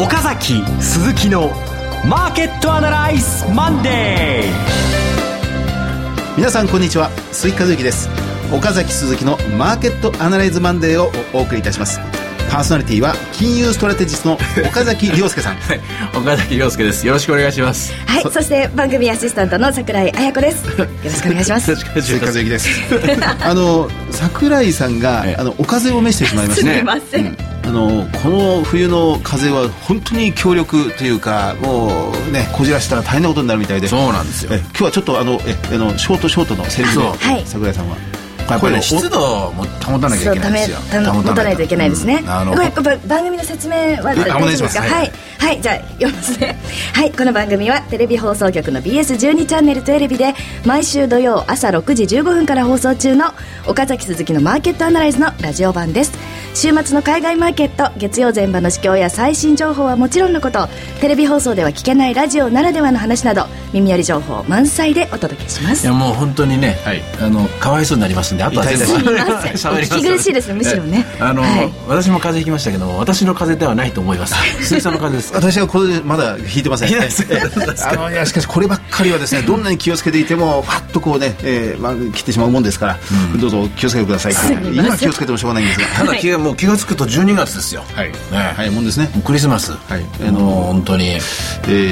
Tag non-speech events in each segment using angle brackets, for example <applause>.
岡崎鈴木のマーケットアナライズマンデー皆さんこんにちは鈴木一之です。岡崎鈴木のマーケットアナライズマンデーをお送りいたします。パーソナリティは金融ストラテジストの岡崎良介さん <laughs> はい、岡崎良介です。よろしくお願いします。はい、そして番組アシスタントの桜井彩子です。よろしくお願いします。<laughs> <laughs> あの桜井さんが、ええあのお風邪を召してしまいましてすみません。あのこの冬の風は本当に強力というかもうねこじらしたら大変なことになるみたいでそうなんですよえ。今日はちょっとあのえあのショートショートのセリフでそうはい桜井さんはやっぱり湿度も保たなきゃいけないんですよ。そうたないといけないですね。うん番組の説明は大丈夫ですか？はい、はい、じゃあ読みますね。<laughs> はい、この番組はテレビ放送局の BS12 チャンネルテレビで毎週土曜朝6時15分から放送中の岡崎鈴木のマーケットアナライズのラジオ版です。週末の海外マーケット月曜前場の市況や最新情報はもちろんのことテレビ放送では聞けないラジオならではの話など耳寄り情報満載でお届けします。いやもう本当にね、はい。あのかわいそうになりますんであとは全部聞き苦しいですねむしろね。えあの、はい。私も風邪ひきましたけども私の風邪ではないと思います。<laughs> 鈴木さんの風邪ですか？私はこれでまだ引いてません。引いてませんあのいやしかしこればっかりはですね、どんなに気をつけていてもパッとこうね、えーまあ切ってしまうもんですから、どうぞ気をつけてください。今気をつけてもしょうがないんですが。ただ気がもう気が付くと12月ですよ。はい。ね。はいもんですね。クリスマス。はい。あの本当に。え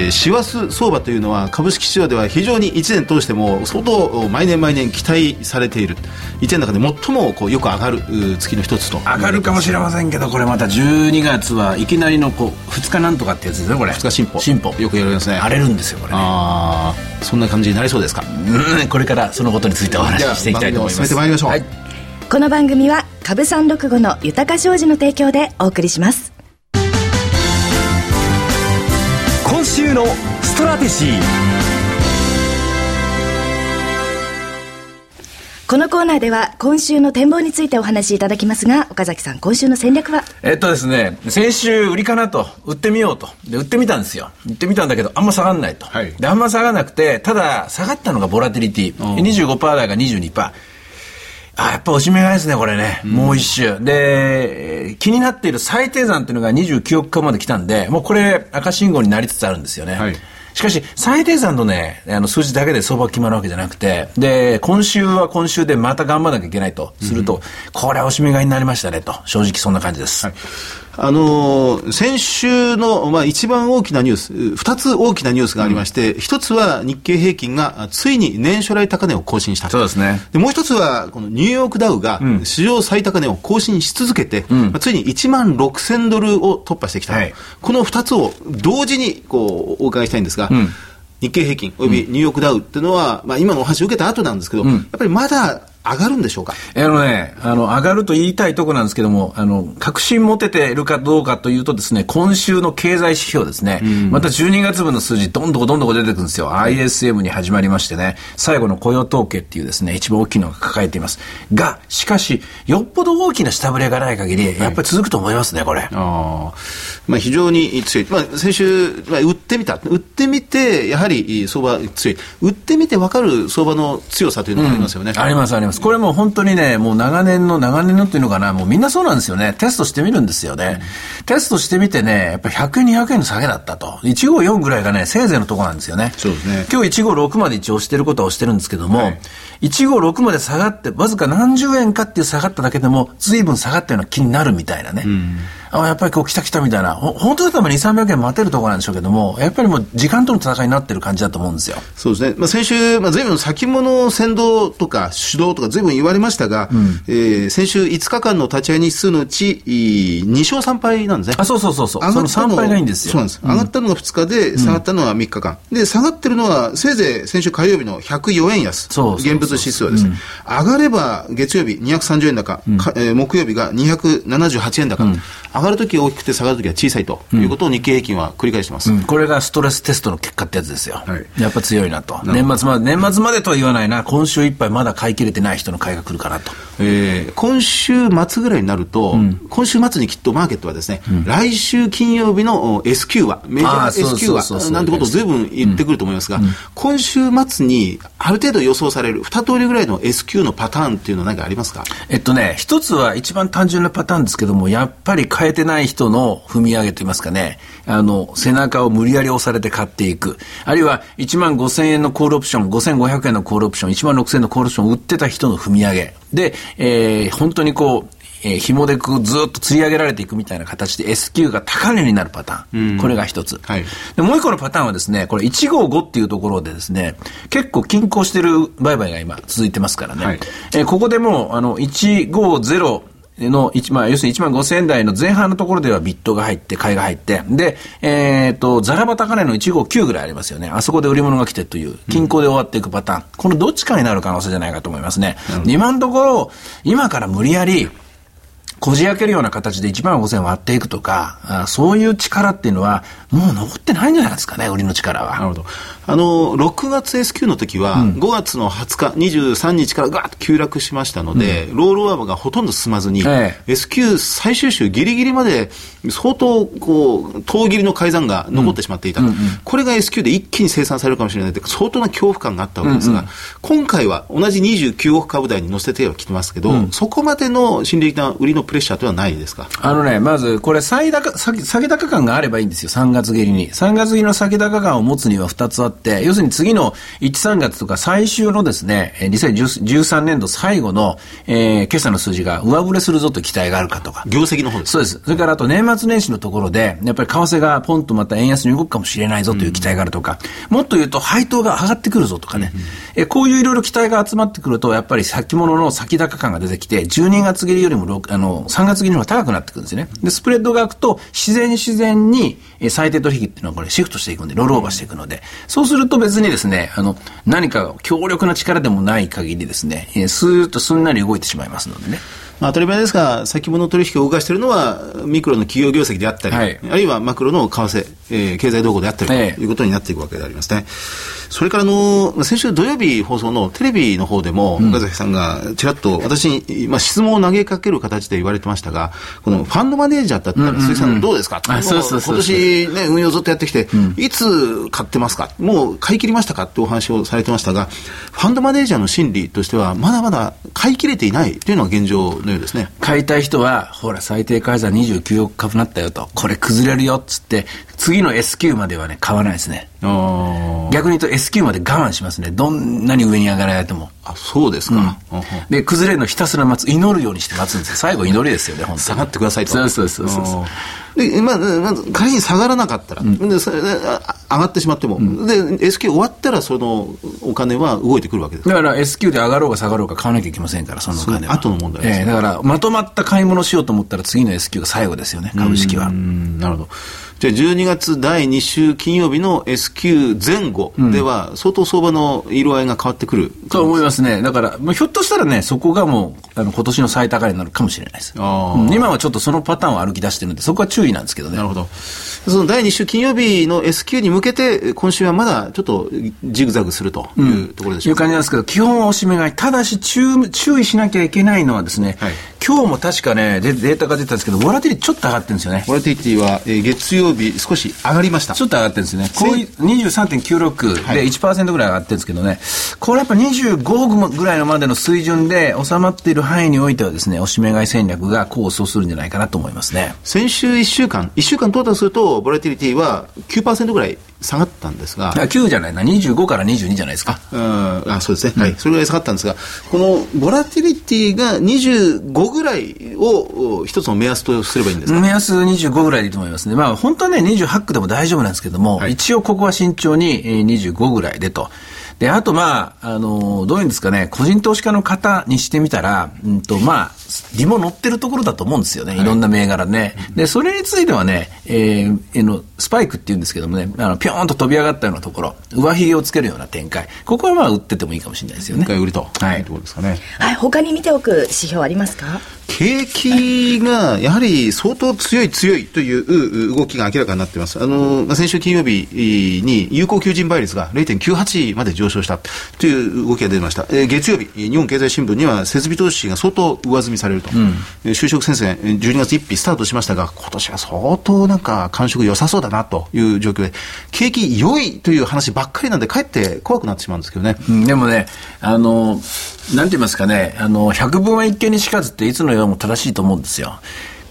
ー、師走相場というのは株式市場では非常に1年通しても相当毎年毎年期待されている。1年の中で最もこうよく上がるう月の一つと。上がるかもしれませんけどこれまた12月はいきなりのこう2日なんとかってやつですねこれ。2日進歩進歩よく言われますね。荒れるんですよこれね。ああそんな感じになりそうですか？うんこれからそのことについてお話ししていきたいと思います。進めてまいりましょう。はいこの番組は株三六五の豊か商事の提供でお送りします今週のストラテジーこのコーナーでは今週の展望についてお話しいただきますが岡崎さん今週の戦略は？えっとですね、先週売りかなと、売ってみようと。で、売ってみたんですよ。売ってみたんだけど、あんま下がんないと。はいで、あんま下がらなくて、ただ、下がったのがボラティリティ。25%台が22%。あ、やっぱおしめ買いですね、これね。もう一周。で、えー気になっている最低算っていうのが29億まで来たんで、もうこれ赤信号になりつつあるんですよね。はいしかし、最低算のね、あの数字だけで相場決まるわけじゃなくて、で、今週は今週でまた頑張らなきゃいけないとすると、これはおしめ買いになりましたねと。正直そんな感じです。あのー先週の、まあ、一番大きなニュース、二つ大きなニュースがありまして、一、つは日経平均があついに年初来高値を更新した。そうですね。でもう一つは、このニューヨークダウが史上最高値を更新し続けて、まあついに1万6000ドルを突破してきた。と、はい。この二つを同時にこうお伺いしたいんですが、日経平均およびニューヨークダウっていうのは、まあ、今のお話を受けた後なんですけど、やっぱりまだ上がるんでしょうか？あのね、あの、上がると言いたいとこなんですけども、あの、確信持ててるかどうかというとですね、今週の経済指標ですね、また12月分の数字、どんどこどんどこ出てくるんですよ。ISM に始まりましてね、最後の雇用統計っていうですね、一番大きいのが抱えています。が、しかし、よっぽど大きな下振れがない限り、やっぱり続くと思いますね、これ。あーまあ、非常に強い、まあ、先週、まあ、売ってみた、売ってみて、やはり相場強い、売ってみて分かる相場の強さというのがありますよね。ありますあります。これもう本当にね、もう長年の、長年のっていうのかな、もうみんなそうなんですよね。テストしてみるんですよね。テストしてみてね、やっぱり100円、200円の下げだったと。154ぐらいがね、せいぜいのとこなんですよね。そうですね今日156まで一応押してることは押してるんですけども、はい156まで下がって、わずか何十円かっていう下がっただけでも、随分下がったような気になるみたいなね。あやっぱりこう来た来たみたいな。ほ本当だったら2、300円待てるところなんでしょうけども、やっぱりもう時間との戦いになってる感じだと思うんですよ。そうですね。まあ、先週、まあ、随分先物先導とか主導とか随分言われましたが、えー先週5日間の立ち会い日数のうち、い2勝3敗なんですね。あ、そうそうそうそう。その3敗がいいんですよ。そうなんです。上がったのが2日で、下がったのは3日間。で、下がってるのは、せいぜい先週火曜日の104円安。そう現物指数はですね。上がれば、月曜日230円高、かえー木曜日が278円高。上がるときは大きくて下がるときは小さいということを日経平均は繰り返してます。うんこれがストレステストの結果ってやつですよ。はいやっぱ強いなと。年末まで、年末までとは言わないな。今週いっぱいまだ買い切れてない人の買いが来るかなと。えー今週末ぐらいになると、今週末にきっとマーケットはですね、来週金曜日のお S q は、メジャー S q は、なんてことを随分言ってくると思いますが、今週末にある程度予想される2通りぐらいの S q のパターンっていうのは何かありますか？えっとね、一つは一番単純なパターンですけども、やっぱり海買えてない人の踏み上げといいますかね、あの、背中を無理やり押されて買っていく。あるいは1万5千円のコールオプション、5500円のコールオプション、1万6千円のコールオプションを売ってた人の踏み上げ。で、えー、本当にこう、えー、紐でこうずっと釣り上げられていくみたいな形で S q が高値になるパターン。うん、これが一つ、はい、で。もう一個のパターンはですね、これ155っていうところでですね、結構均衡してる売買が今続いてますからね。はい、えー、ここでもう、あの、150、の1万、要するに1万5千円台の前半のところではビットが入って、買いが入って、で、えっ、ー、と、ザラバ高値の159ぐらいありますよね。あそこで売り物が来てという、均衡で終わっていくパターン。うん、このどっちかになる可能性じゃないかと思いますね。うん、今のところ、今から無理やり、こじ開けるような形で1万5000割っていくとか、あそういう力っていうのは、もう残ってないんじゃないですかね、売りの力は。なるほど。あの、6月 S q の時は、5月の20日、23日からガーッと急落しましたので、うん、ロールオーバーがほとんど進まずに、ええ、S q 最終週ギリギリまで相当、こう、遠切りの改ざんが残ってしまっていた、うんうんうん、これが S q で一気に生産されるかもしれないという相当な恐怖感があったわけですが、うんうん、今回は同じ29億株台に乗せてはきてますけど、うん、そこまでの心理的な売りのプレッシャーとはないですか？あのね、まず、これ、最高、下げ高感があればいいんですよ、3月切りに。3月切りの下げ高感を持つには2つあって、要するに次の1、3月とか最終のですね、2013年度最後の、えー、決算の数字が上振れするぞという期待があるかとか。業績の方です。そうです。それからあと年末年始のところで、やっぱり為替がポンとまた円安に動くかもしれないぞという期待があるとか、うん、もっと言うと配当が上がってくるぞとかね、うん、えこういういろいろ期待が集まってくると、やっぱり先物の先高感が出てきて、12月切りよりもあの3月切りの方が高くなってくるんですね。で、スプレッドが開くと、自然に自然に最低取引っていうのはこれシフトしていくんで、ロールオーバーしていくので、そうすると別にですね、あの、何か強力な力でもない限りですね、スーッとすんなり動いてしまいますのでね。まあ、当たり前ですが、先物取引を動かしているのは、ミクロの企業業績であったり、はい、あるいはマクロの為替、えー、経済動向であったりということになっていくわけでありますね。それからの、先週土曜日放送のテレビの方でも、岡崎さんがちらっと私に、まあ、質問を投げかける形で言われてましたが、このファンドマネージャーだったら、鈴木さんどうですか？今年ね、運用ずっとやってきて、うん、いつ買ってますか？もう買い切りましたか？ってお話をされてましたが、ファンドマネージャーの心理としては、まだまだ買い切れていないというのが現状のようですね。買いたい人は、ほら、最低改ざん29億株なったよと、これ崩れるよっつって、次の S q まではね、買わないですね。逆に言うと S q まで我慢しますね。どんなに上に上がられても。あ、そうですか。うん、で、崩れるのひたすら待つ、祈るようにして待つんですよ。最後祈りですよね、本当下がってくださいと。そうそうそうそう。で、まあ、まず仮に下がらなかったら、うん、で上がってしまっても、うん、で、S q 終わったらそのお金は動いてくるわけですだから S q で上がろうが下がろうが買わなきゃいけませんから、そのお金は。後の問題です、ね、えー、だからまとまった買い物しようと思ったら次の S q が最後ですよね、株式は。なるほど。じゃあ12月第2週金曜日の S q 前後では、相当相場の色合いが変わってくる、うん、と思いますね。だから、まあ、ひょっとしたらね、そこがもう、あの今年の最高値になるかもしれないです。うん、今はちょっとそのパターンを歩き出してるんで、そこは注意なんですけどね。なるほど。その第2週金曜日の S q に向けて、今週はまだちょっとジグザグするというところでしょうか。うん、いう感じなんですけど、基本はおしめ買い。ただし注、注意しなきゃいけないのはですね、はい、今日も確かね、データが出たんですけど、ボラティリティちょっと上がってるんですよね。ボラティリティは、えー、月曜日少し上がりました。ちょっと上がってるんですね。こういう23.96で1%ぐらい上がってるんですけどね、これやっぱ25億ぐらいのまでの水準で収まっている範囲においてはですね、おしめ買い戦略が功を奏するんじゃないかなと思いますね。先週1週間、1週間トータルすると、ボラティリティは9%ぐらい下がったんですが。9じゃないな、25から22じゃないですか。ああそうですね、うん、はい。それぐらい下がったんですが、このボラティリティが25ぐらいを一つの目安とすればいいんですか？目安25ぐらいでいいと思いますね。まあ本当はね、28区でも大丈夫なんですけども、はい、一応ここは慎重に25ぐらいでと。で、あとまあ、あの、どういうんですかね、個人投資家の方にしてみたら、うんと、まあ、利も乗ってるところだと思うんですよね。いろんな銘柄ね。で、それについてはね、えー、の、スパイクって言うんですけどもね、あの、ぴょーんと飛び上がったようなところ、上髭をつけるような展開。ここはまあ、売っててもいいかもしれないですよね。一回売りと。はい。ところですかね。はい。他に見ておく指標ありますか？景気がやはり相当強い強いという動きが明らかになっています。あの、先週金曜日に有効求人倍率が0.98まで上昇したという動きが出ました。えー、月曜日、日本経済新聞には設備投資が相当上積みされると。うん、就職先生、12月1日スタートしましたが、今年は相当なんか感触良さそうだなという状況で、景気良いという話ばっかりなんで、かえって怖くなってしまうんですけどね。うん、でもね、あの、なんて言いますかね、あの、百聞は一見にしかずっていつのようも正しいと思うんですよ。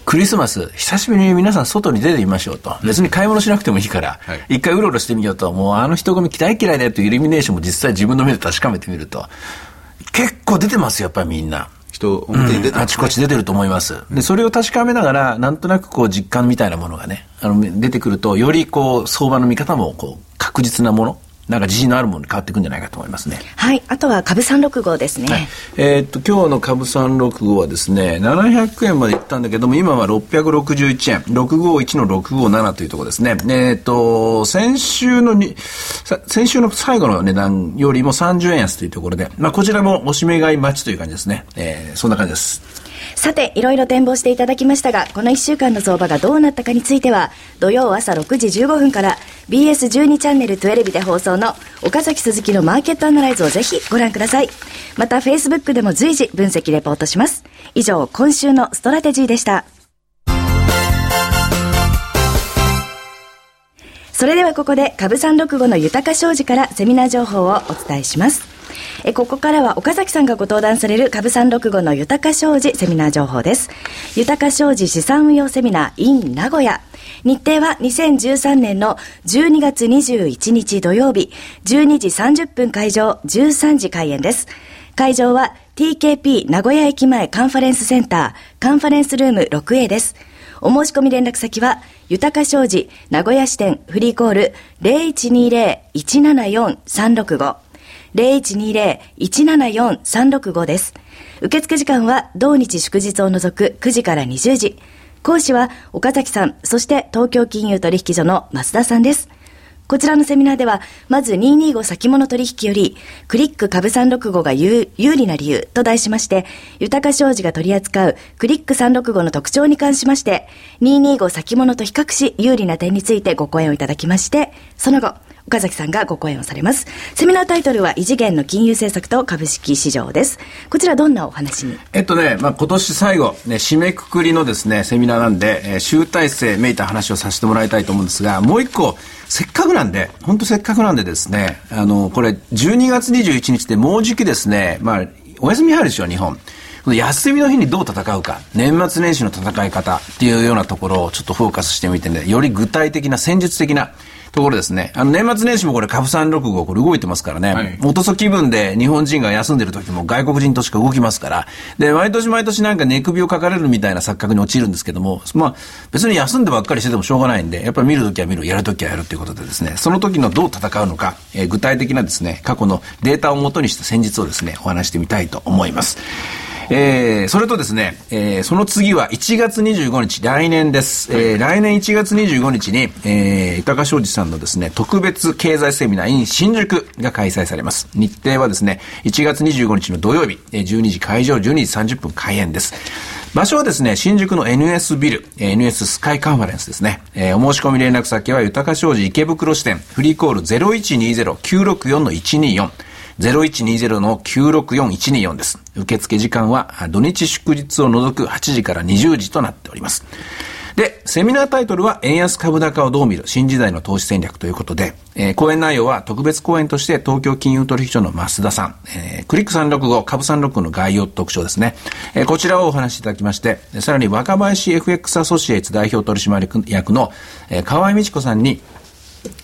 クリスマス、久しぶりに皆さん外に出てみましょうと。別に買い物しなくてもいいから、はい、一回うろうろしてみようと。もうあの人混み大嫌いだよというイルミネーションも実際自分の目で確かめてみると。結構出てますよ、やっぱりみんな。人、表に出て、ねうん、あちこち出てると思います。で、それを確かめながら、なんとなくこう実感みたいなものがね、あの、出てくると、よりこう、相場の見方もこう、確実なもの、なんか自信のあるものに変わっていくんじゃないかと思いますね。はい。あとは株三六五ですね。はい、えー、っと、今日の株三六五はですね、700円までいったんだけども、今は661円、651の657というところですね。えー、っと、先週のに、先週の最後の値段よりも30円安というところで、まあ、こちらもおしめ買い待ちという感じですね。えー、そんな感じです。さて、いろいろ展望していただきましたが、この1週間の相場がどうなったかについては、土曜朝6時15分から BS12 チャンネル12ビで放送の岡崎鈴木のマーケットアナライズをぜひご覧ください。また、Facebook でも随時分析レポートします。以上、今週のストラテジーでした。それではここで株三六五の豊か商事からセミナー情報をお伝えします。えここからは岡崎さんがご登壇される株三六五の豊か商事セミナー情報です。豊か商事資産運用セミナー in 名古屋。日程は2013年の12月21日土曜日、12時30分会場、13時開演です。会場は TKP 名古屋駅前カンファレンスセンター、カンファレンスルーム 6A です。お申し込み連絡先は、豊か商事名古屋支店フリーコール0120-174-365 0120-174-365です。受付時間は同日祝日を除く9時から20時。講師は岡崎さん、そして東京金融取引所の増田さんです。こちらのセミナーでは、まず225先物取引より、クリック株365が有利な理由と題しまして、豊か商事が取り扱うクリック365の特徴に関しまして、225先物と比較し有利な点についてご講演をいただきまして、その後、岡崎さんがご講演をされます。セミナータイトルは異次元の金融政策と株式市場です。こちらどんなお話に？えっとね、まあ、今年最後、ね、締めくくりのですね、セミナーなんで、えー、集大成めいた話をさせてもらいたいと思うんですが、もう一個、せっかくなんで、本当せっかくなんでですね、あの、これ、12月21日でもうじきですね、まあ、お休み入るでしょ、日本。休みの日にどう戦うか、年末年始の戦い方っていうようなところをちょっとフォーカスしてみてね、より具体的な戦術的なところですね。あの、年末年始もこれ、株365これ動いてますからね。はい、元祖気分で日本人が休んでる時も外国人としか動きますから。で、毎年毎年なんか寝首をかかれるみたいな錯覚に陥るんですけども、まあ、別に休んでばっかりしててもしょうがないんで、やっぱり見るときは見る、やるときはやるということでですね、その時のどう戦うのか、えー、具体的なですね、過去のデータをもとにした戦術をですね、お話してみたいと思います。えー、それとですね、えー、その次は1月25日、来年です。はい、えー、来年1月25日に、えー、豊商事さんのですね、特別経済セミナー in 新宿が開催されます。日程はですね、1月25日の土曜日、12時会場、12時30分開演です。場所はですね、新宿の NS ビル、NS スカイカンファレンスですね。えー、お申し込み連絡先は、豊商事池袋支店、フリーコール0120-964-124。0120の964124です。受付時間は土日祝日を除く8時から20時となっております。で、セミナータイトルは円安株高をどう見る新時代の投資戦略ということで、えー、講演内容は特別講演として東京金融取引所の増田さん、えー、クリック365株365の概要特徴ですね、えー、こちらをお話しいただきまして、さらに若林 FX アソシエイツ代表取締役の、えー、河合美智子さんに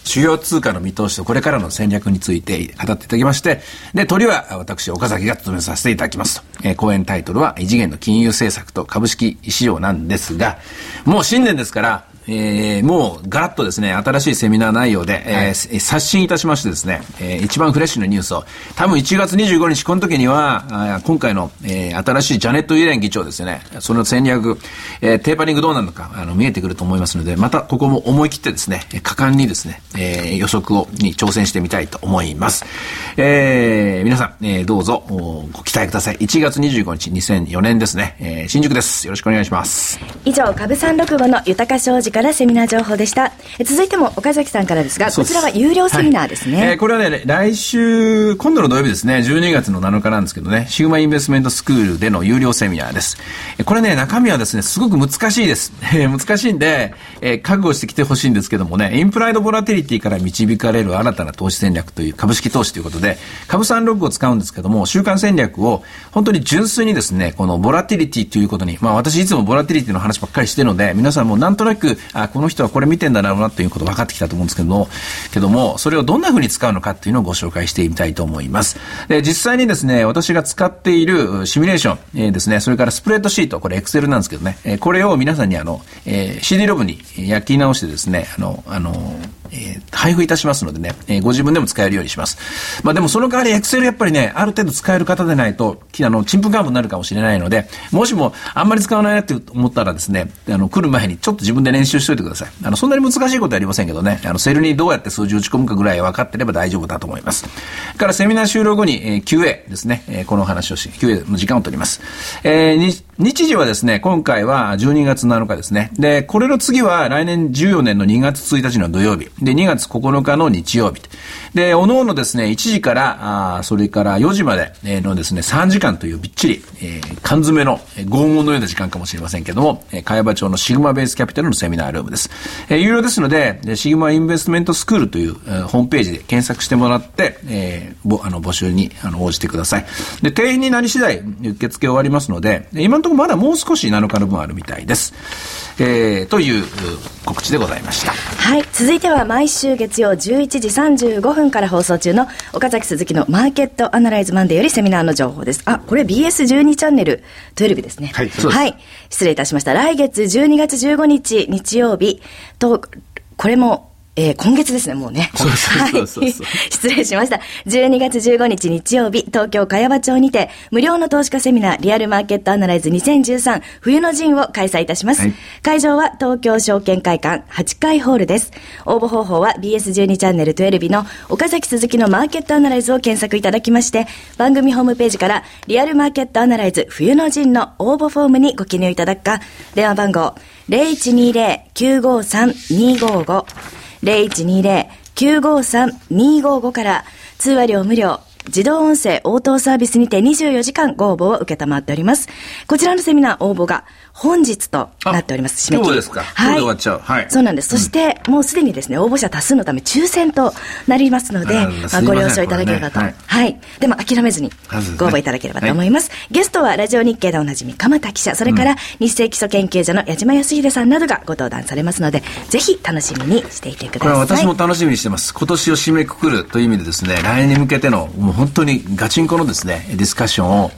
主要通貨の見通しとこれからの戦略について語っていただきまして、で、鳥は私、岡崎が務めさせていただきますと。えー、講演タイトルは異次元の金融政策と株式市場なんですが、もう新年ですから、えー、もうガラッとですね、新しいセミナー内容で、はい、えー、刷新いたしましてですね、えー、一番フレッシュなニュースを、多分1月25日、この時には、あ今回の、えー、新しいジャネット・イエレン議長ですね、その戦略、えー、テーパリングどうなるのか、あの、見えてくると思いますので、またここも思い切ってですね、果敢にですね、えー、予測を、に挑戦してみたいと思います。えー、皆さん、えー、どうぞ、ご期待ください。1月25日、2004年ですね、えー、新宿です。よろしくお願いします。以上、株三六五の豊か商事からからセミナー情報でした。続いても岡崎さんからですが、こちらは有料セミナーですね。はい、えー、これはね、来週、今度の土曜日ですね、12月の7日なんですけどね、シグマインベストメントスクールでの有料セミナーです。これね、中身はですね、すごく難しいです。<laughs> 難しいんで、えー、覚悟してきてほしいんですけどもね、インプライドボラティリティから導かれる新たな投資戦略という株式投資ということで、株三ログを使うんですけども、週間戦略を本当に純粋にですね、このボラティリティということに、まあ私いつもボラティリティの話ばっかりしてるので、皆さんもなんとなく、あ、この人はこれ見てんだろうなということ分かってきたと思うんですけども、けども、それをどんな風に使うのかっていうのをご紹介してみたいと思います。で、実際にですね、私が使っているシミュレーション、えー、ですね、それからスプレッドシート、これエクセルなんですけどね、えー、これを皆さんにあの、えー、CD ロブに焼き直してですね、あの、あの、えー、配布いたしますのでね、えー、ご自分でも使えるようにします。まあでもその代わりエクセルやっぱりね、ある程度使える方でないと、あの、チンプカーブになるかもしれないので、もしもあんまり使わないなって思ったらですね、あの、来る前にちょっと自分で練習しといてください。あの、そんなに難しいことはありませんけどね、あの、セルにどうやって数字打ち込むかぐらい分かってれば大丈夫だと思います。からセミナー終了後に、えー、QA ですね、えー、この話をし、QA の時間を取ります。えー、日時はですね、今回は12月7日ですね。で、これの次は来年14年の2月1日の土曜日。で、2月9日の日曜日。で、おのおのですね、1時から、あそれから4時までのですね、3時間というびっちり、えー、缶詰の拷問のような時間かもしれませんけども、えー、茅場町のシグマベースキャピタルのセミナールームです。えー、有料ですので、シグマインベストメントスクールという、えー、ホームページで検索してもらって、えー、ぼあの募集にあの応じてください。で、定員になり次第受付終わりますので、今のところまだもう少し7日の分あるみたいです。えー、という告知でございました。はい。続いては毎週月曜11時35分から放送中の岡崎鈴木のマーケットアナライズマンデーよりセミナーの情報です。あ、これ BS12 チャンネル12ですね。はい。はい。失礼いたしました。来月12月15日日曜日と、これもえー、今月ですね、もうね。そうそうそうそう、はい、<laughs> 失礼しました。12月15日日曜日、東京茅場町にて、無料の投資家セミナー、リアルマーケットアナライズ2013冬の陣を開催いたします。はい、会場は東京証券会館8階ホールです。応募方法は BS12 チャンネル12の岡崎鈴木のマーケットアナライズを検索いただきまして、番組ホームページからリアルマーケットアナライズ冬の陣の応募フォームにご記入いただくか、電話番号0120-953-255 0120-953-255から通話料無料自動音声応答サービスにて24時間ご応募を受けたまっております。こちらのセミナー応募が本日となっております。締め切り。ですか？はい。終わっちゃう。はい。そうなんです。そして、もうすでにですね、応募者多数のため抽選となりますので、まあ、ご了承いただければと、ねはい。はい。でも諦めずにご応募いただければと思います。はい、ゲストはラジオ日経でおなじみ鎌田記者、それから日清基礎研究所の矢島康秀さんなどがご登壇されますので、ぜひ楽しみにしていてください。これは私も楽しみにしてます。今年を締めくくるという意味でですね、来年に向けての、もう本当にガチンコのですね、ディスカッションを、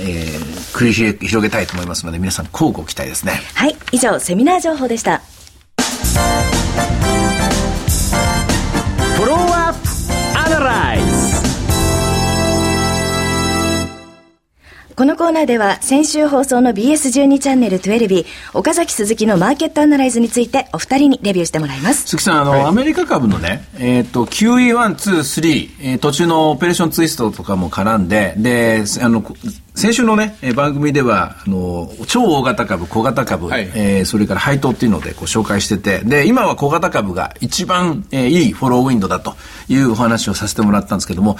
えー、繰り広げたいと思いますので、皆さん、交互期待ですね。はい、以上、セミナー情報でした。フォローアップアナライズこのコーナーでは先週放送の BS12 チャンネル12岡崎鈴木のマーケットアナライズについてお二人にレビューしてもらいます。鈴木さん、あの、はい、アメリカ株のね、えっ、ー、と、QE1、2、3、えー、途中のオペレーションツイストとかも絡んで、で、あの、先週のね、番組では、あの、超大型株、小型株、はい、えー、それから配当っていうのでこう紹介してて、で、今は小型株が一番、えー、いいフォローウィンドだというお話をさせてもらったんですけども、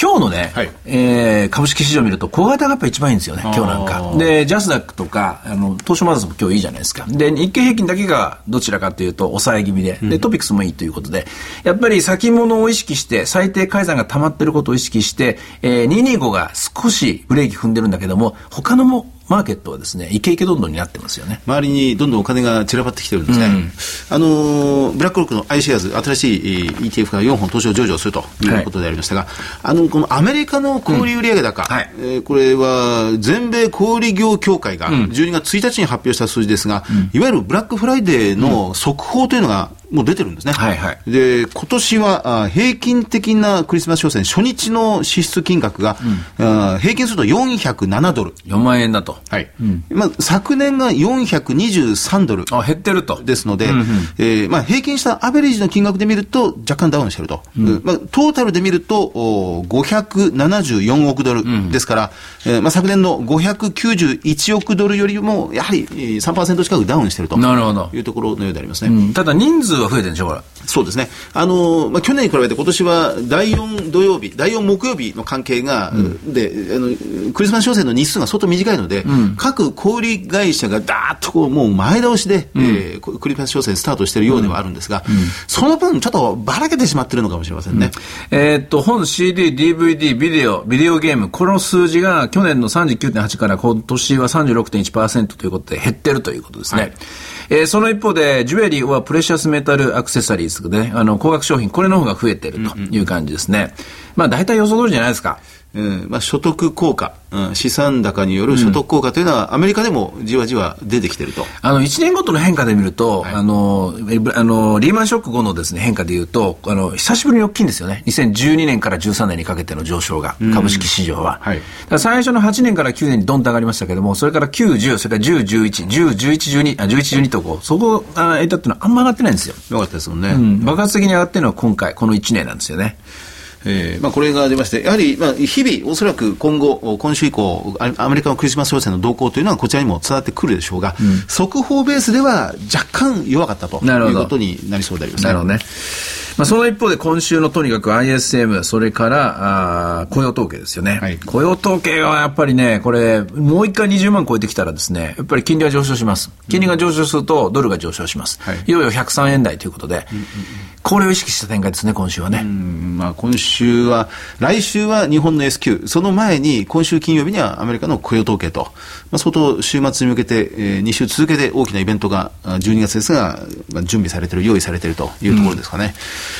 今日のね、はい、えー、株式市場を見ると小型がやっぱ一番いいんですよね、今日なんか。で、ジャスダックとか、あの、東証マザーズも今日いいじゃないですか。で、日経平均だけがどちらかというと抑え気味で、で、トピックスもいいということで、やっぱり先物を意識して、最低改ざんが溜まってることを意識して、えー、225が少しブレーキ踏んでるんだけども、他のもマーケットはですね、イケイケどんどんになってますよね。周りにどんどんお金が散らばってきてるんですね。うん、あの、ブラックロックの i シェアーズ、新しい ETF が4本投資を上場するとい。うことでありましたが、はい、あの、このアメリカの小売売上高、うん。はい、えー、これは全米小売業協会が12月1日に発表した数字ですが、うん、いわゆるブラックフライデーの速報というのが、もう出てるんですね。はいはい。で、今年は、あ平均的なクリスマス商戦、初日の支出金額が、うん、あ平均すると407ドル。4万円だと。はい。うん、まあ、昨年が423ドル。あ、減ってると。ですので、うんうん、えー、まあ、平均したアベレージの金額で見ると、若干ダウンしてると。うん、まあ、トータルで見ると、お574億ドルですから、うん、えー、まあ、昨年の591億ドルよりも、やはり3%近くダウンしてると。なるほど。いうところのようでありますね。ただ人数数が増えてるんでしょ、これ。そうですね。あの、まあ、去年に比べて今年は第4土曜日、第4木曜日の関係が、うん、で、あの、クリスマス商戦の日数が相当短いので、うん、各小売会社がだーっとこう、もう前倒しで、うん、えー、クリスマス商戦スタートしているようではあるんですが、その分ちょっとばらけてしまっているのかもしれませんね。えー、っと、本、CD、DVD、ビデオ、ビデオゲーム、この数字が去年の39.8から今年は36.1%ということで減ってるということですね。はい。えー、その一方で、ジュエリーはプレシャスメタルアクセサリーズで、ね、あの、高額商品、これの方が増えてるという感じですね。うんうん、まあ、大体予想通りじゃないですか。うん。まあ、所得効果、うん、資産高による所得効果というのは、アメリカでもじわじわ出てきてると。あの1年ごとの変化で見ると、はい、あのあのリーマンショック後のです、ね、変化でいうとあの、久しぶりに大きいんですよね、2012年から13年にかけての上昇が、株式市場は。はい、最初の8年から9年にどんと上がりましたけれども、それから9、10、それから10、11、10、11、12、あ11、12とこう、そこが得たっていうのはあんま上がってないんですよ。よかったですもんね、うん。爆発的に上がってるのは今回、この1年なんですよね。えーまあ、これが出まして、やはり、まあ、日々、おそらく今後、今週以降、アメリカのクリスマス商戦の動向というのはこちらにも伝わってくるでしょうが、うん、速報ベースでは若干弱かったということになりそうであります、ね、なるほどね。まあ、その一方で今週のとにかく ISM、それからあ雇用統計ですよね、はい、雇用統計はやっぱりね、これ、もう一回20万超えてきたらですね、やっぱり金利が上昇します。金利が上昇するとドルが上昇します。はい、いよいよ103円台ということで、うんうんうんこれを意識した展開ですね、今週はね。まあ、今週週は、来週は日本の S q その前に、今週金曜日にはアメリカの雇用統計と、まあ、相当週末に向けて、えー、2週続けて大きなイベントが、12月ですが、まあ、準備されている、用意されているというところですかね。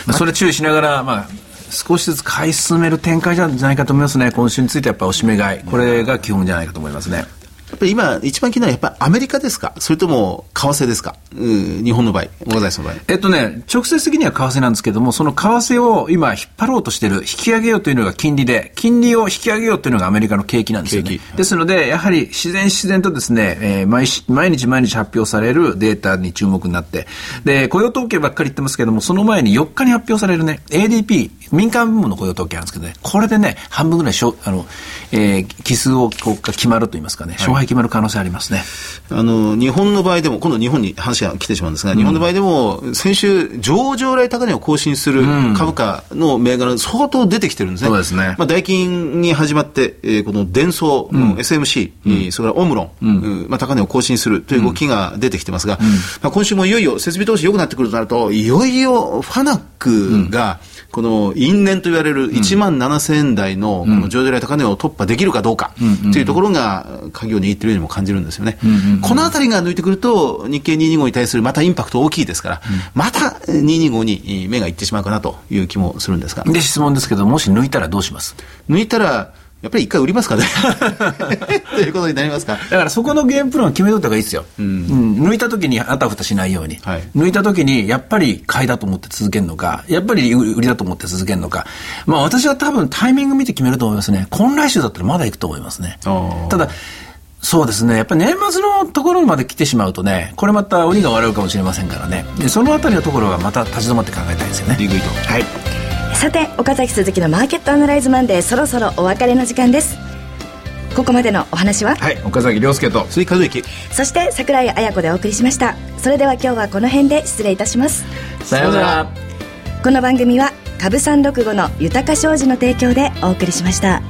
うん、まあ、それ注意しながら、まあ、少しずつ買い進める展開じゃないかと思いますね、今週についてはやっぱりおしめ買い、これが基本じゃないかと思いますね。やっぱり今、一番気になるのは、やっぱりアメリカですか、それとも為替ですか、うん、日本の場合、岡崎さんの場合。えっとね、直接的には為替なんですけども、その為替を今、引っ張ろうとしている、引き上げようというのが金利で、金利を引き上げようというのがアメリカの景気なんですよね。ですので、やはり自然自然とですね、えー、毎毎日毎日発表されるデータに注目になって、で、雇用統計ばっかり言ってますけども、その前に4日に発表されるね、ADP、民間部門の雇用統計なんですけどね、これでね、半分ぐらいしょあの、えー、奇数をこう決まると言いますかね、勝敗決まる可能性ありますね。あの、日本の場合でも、今度日本に話が来てしまうんですが、うん、日本の場合でも、先週、上場来高値を更新する株価の銘柄、相当出てきてるんですね。そうですね。まあ、ダイキンに始まって、えー、このデンソー、うん、SMC、うん、それからオムロン、うん、まあ、高値を更新するという動きが出てきてますが、まあ、今週もいよいよ設備投資良くなってくるとなると、いよいよファナックが、この因縁と言われる1万7000円台のこの上場来高値を突破できるかどうかというところが鍵を握っているようにも感じるんですよね。このあたりが抜いてくると、日経225に対するまたインパクト大きいですから、また225に目がいってしまうかなという気もするんですが。で、質問ですけど、もし抜いたらどうします？抜いたら、やっぱり一回売りますかね <laughs> ということになりますか。だからそこのゲームプランを決めといた方がいいですよ。うん、うん、抜いた時にあたふたしないように。はい、抜いた時にやっぱり買いだと思って続けるのか、やっぱり売りだと思って続けるのか。まあ私は多分タイミング見て決めると思いますね。今来週だったらまだ行くと思いますね。ただ、そうですね。やっぱり年末のところまで来てしまうとね、これまた鬼が笑うかもしれませんからね。で、そのあたりのところはまた立ち止まって考えたいですよね。リグ。はい。さて、岡崎鈴木のマーケットアナライズマンデー、そろそろお別れの時間です。ここまでのお話は？はい岡崎亮介と鈴木和之そして櫻井彩子でお送りしました。それでは今日はこの辺で失礼いたします。さようなら。この番組は株三六五の豊か商事の提供でお送りしました